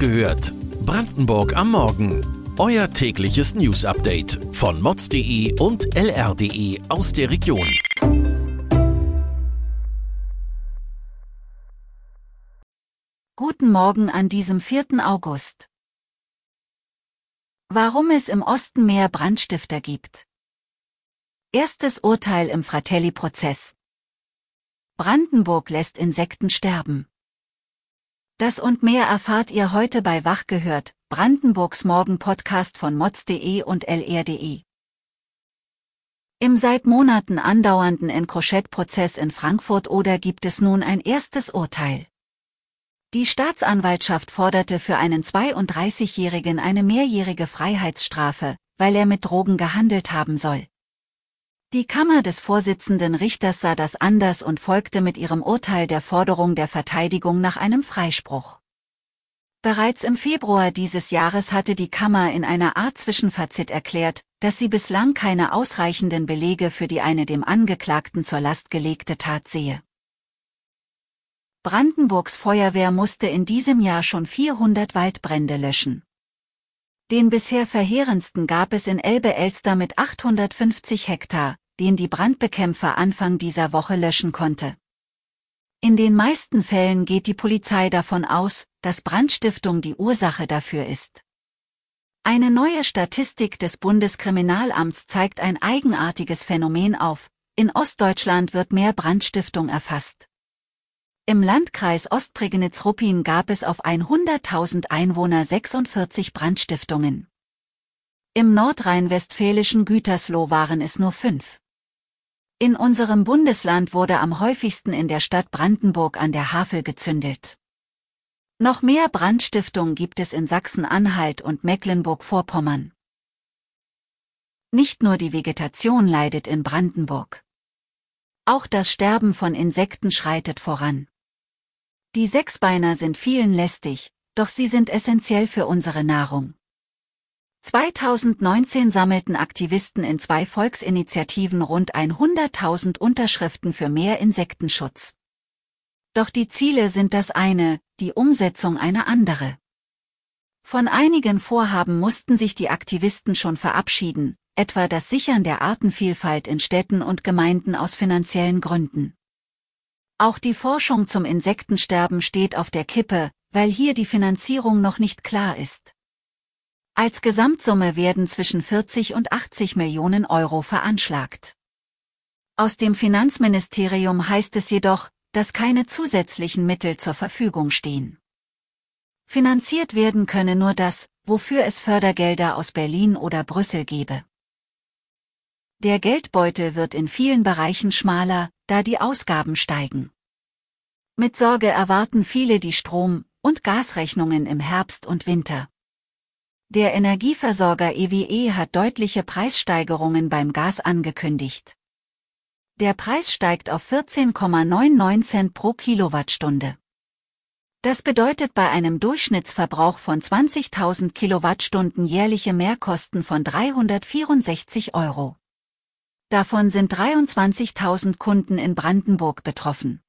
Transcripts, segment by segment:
gehört. Brandenburg am Morgen. Euer tägliches News-Update von mods.de und lr.de aus der Region. Guten Morgen an diesem 4. August. Warum es im Osten mehr Brandstifter gibt. Erstes Urteil im Fratelli-Prozess. Brandenburg lässt Insekten sterben. Das und mehr erfahrt ihr heute bei Wach gehört, Brandenburgs Morgen-Podcast von mods.de und lr.de. Im seit Monaten andauernden Encrochet-Prozess in Frankfurt oder gibt es nun ein erstes Urteil. Die Staatsanwaltschaft forderte für einen 32-Jährigen eine mehrjährige Freiheitsstrafe, weil er mit Drogen gehandelt haben soll. Die Kammer des Vorsitzenden Richters sah das anders und folgte mit ihrem Urteil der Forderung der Verteidigung nach einem Freispruch. Bereits im Februar dieses Jahres hatte die Kammer in einer Art Zwischenfazit erklärt, dass sie bislang keine ausreichenden Belege für die eine dem Angeklagten zur Last gelegte Tat sehe. Brandenburgs Feuerwehr musste in diesem Jahr schon 400 Waldbrände löschen. Den bisher verheerendsten gab es in Elbe-Elster mit 850 Hektar, den die Brandbekämpfer Anfang dieser Woche löschen konnte. In den meisten Fällen geht die Polizei davon aus, dass Brandstiftung die Ursache dafür ist. Eine neue Statistik des Bundeskriminalamts zeigt ein eigenartiges Phänomen auf, in Ostdeutschland wird mehr Brandstiftung erfasst. Im Landkreis Ostprignitz-Ruppin gab es auf 100.000 Einwohner 46 Brandstiftungen. Im nordrhein-westfälischen Gütersloh waren es nur fünf. In unserem Bundesland wurde am häufigsten in der Stadt Brandenburg an der Havel gezündelt. Noch mehr Brandstiftung gibt es in Sachsen-Anhalt und Mecklenburg-Vorpommern. Nicht nur die Vegetation leidet in Brandenburg. Auch das Sterben von Insekten schreitet voran. Die Sechsbeiner sind vielen lästig, doch sie sind essentiell für unsere Nahrung. 2019 sammelten Aktivisten in zwei Volksinitiativen rund 100.000 Unterschriften für mehr Insektenschutz. Doch die Ziele sind das eine, die Umsetzung eine andere. Von einigen Vorhaben mussten sich die Aktivisten schon verabschieden, etwa das Sichern der Artenvielfalt in Städten und Gemeinden aus finanziellen Gründen. Auch die Forschung zum Insektensterben steht auf der Kippe, weil hier die Finanzierung noch nicht klar ist. Als Gesamtsumme werden zwischen 40 und 80 Millionen Euro veranschlagt. Aus dem Finanzministerium heißt es jedoch, dass keine zusätzlichen Mittel zur Verfügung stehen. Finanziert werden könne nur das, wofür es Fördergelder aus Berlin oder Brüssel gebe. Der Geldbeutel wird in vielen Bereichen schmaler, da die Ausgaben steigen. Mit Sorge erwarten viele die Strom- und Gasrechnungen im Herbst und Winter. Der Energieversorger EWE e hat deutliche Preissteigerungen beim Gas angekündigt. Der Preis steigt auf 14,99 Cent pro Kilowattstunde. Das bedeutet bei einem Durchschnittsverbrauch von 20.000 Kilowattstunden jährliche Mehrkosten von 364 Euro. Davon sind 23.000 Kunden in Brandenburg betroffen.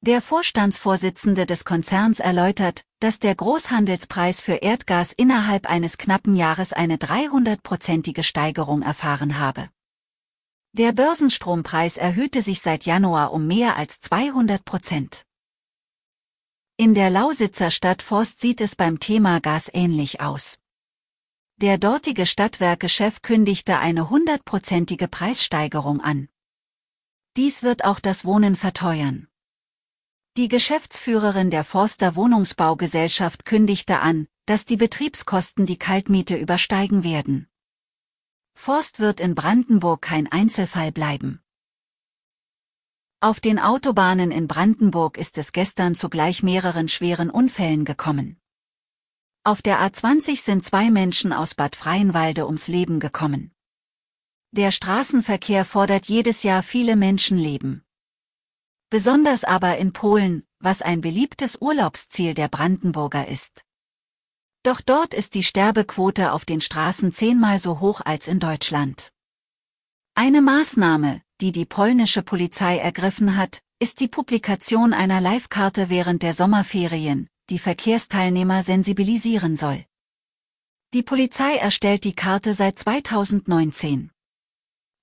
Der Vorstandsvorsitzende des Konzerns erläutert, dass der Großhandelspreis für Erdgas innerhalb eines knappen Jahres eine 300-prozentige Steigerung erfahren habe. Der Börsenstrompreis erhöhte sich seit Januar um mehr als 200 Prozent. In der Lausitzer Stadt Forst sieht es beim Thema Gas ähnlich aus. Der dortige Stadtwerke-Chef kündigte eine hundertprozentige Preissteigerung an. Dies wird auch das Wohnen verteuern. Die Geschäftsführerin der Forster Wohnungsbaugesellschaft kündigte an, dass die Betriebskosten die Kaltmiete übersteigen werden. Forst wird in Brandenburg kein Einzelfall bleiben. Auf den Autobahnen in Brandenburg ist es gestern zu gleich mehreren schweren Unfällen gekommen. Auf der A20 sind zwei Menschen aus Bad Freienwalde ums Leben gekommen. Der Straßenverkehr fordert jedes Jahr viele Menschenleben. Besonders aber in Polen, was ein beliebtes Urlaubsziel der Brandenburger ist. Doch dort ist die Sterbequote auf den Straßen zehnmal so hoch als in Deutschland. Eine Maßnahme, die die polnische Polizei ergriffen hat, ist die Publikation einer Live-Karte während der Sommerferien, die Verkehrsteilnehmer sensibilisieren soll. Die Polizei erstellt die Karte seit 2019.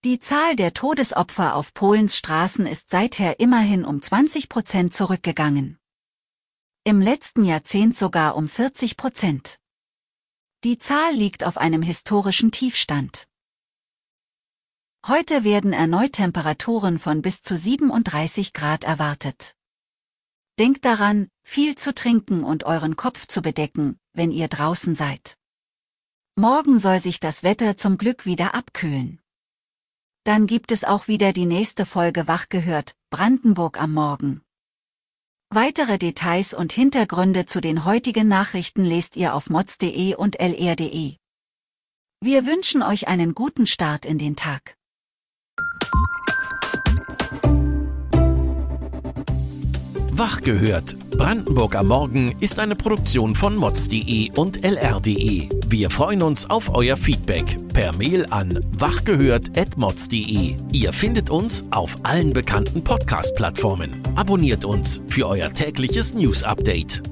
Die Zahl der Todesopfer auf Polens Straßen ist seither immerhin um 20 Prozent zurückgegangen. Im letzten Jahrzehnt sogar um 40 Prozent. Die Zahl liegt auf einem historischen Tiefstand. Heute werden erneut Temperaturen von bis zu 37 Grad erwartet. Denkt daran, viel zu trinken und euren Kopf zu bedecken, wenn ihr draußen seid. Morgen soll sich das Wetter zum Glück wieder abkühlen. Dann gibt es auch wieder die nächste Folge Wach gehört, Brandenburg am Morgen. Weitere Details und Hintergründe zu den heutigen Nachrichten lest ihr auf mods.de und lr.de. Wir wünschen euch einen guten Start in den Tag. Wach gehört. Brandenburg am Morgen ist eine Produktion von mods.de und lr.de. Wir freuen uns auf euer Feedback per Mail an wachgehört.mods.de. Ihr findet uns auf allen bekannten Podcast-Plattformen. Abonniert uns für euer tägliches News-Update.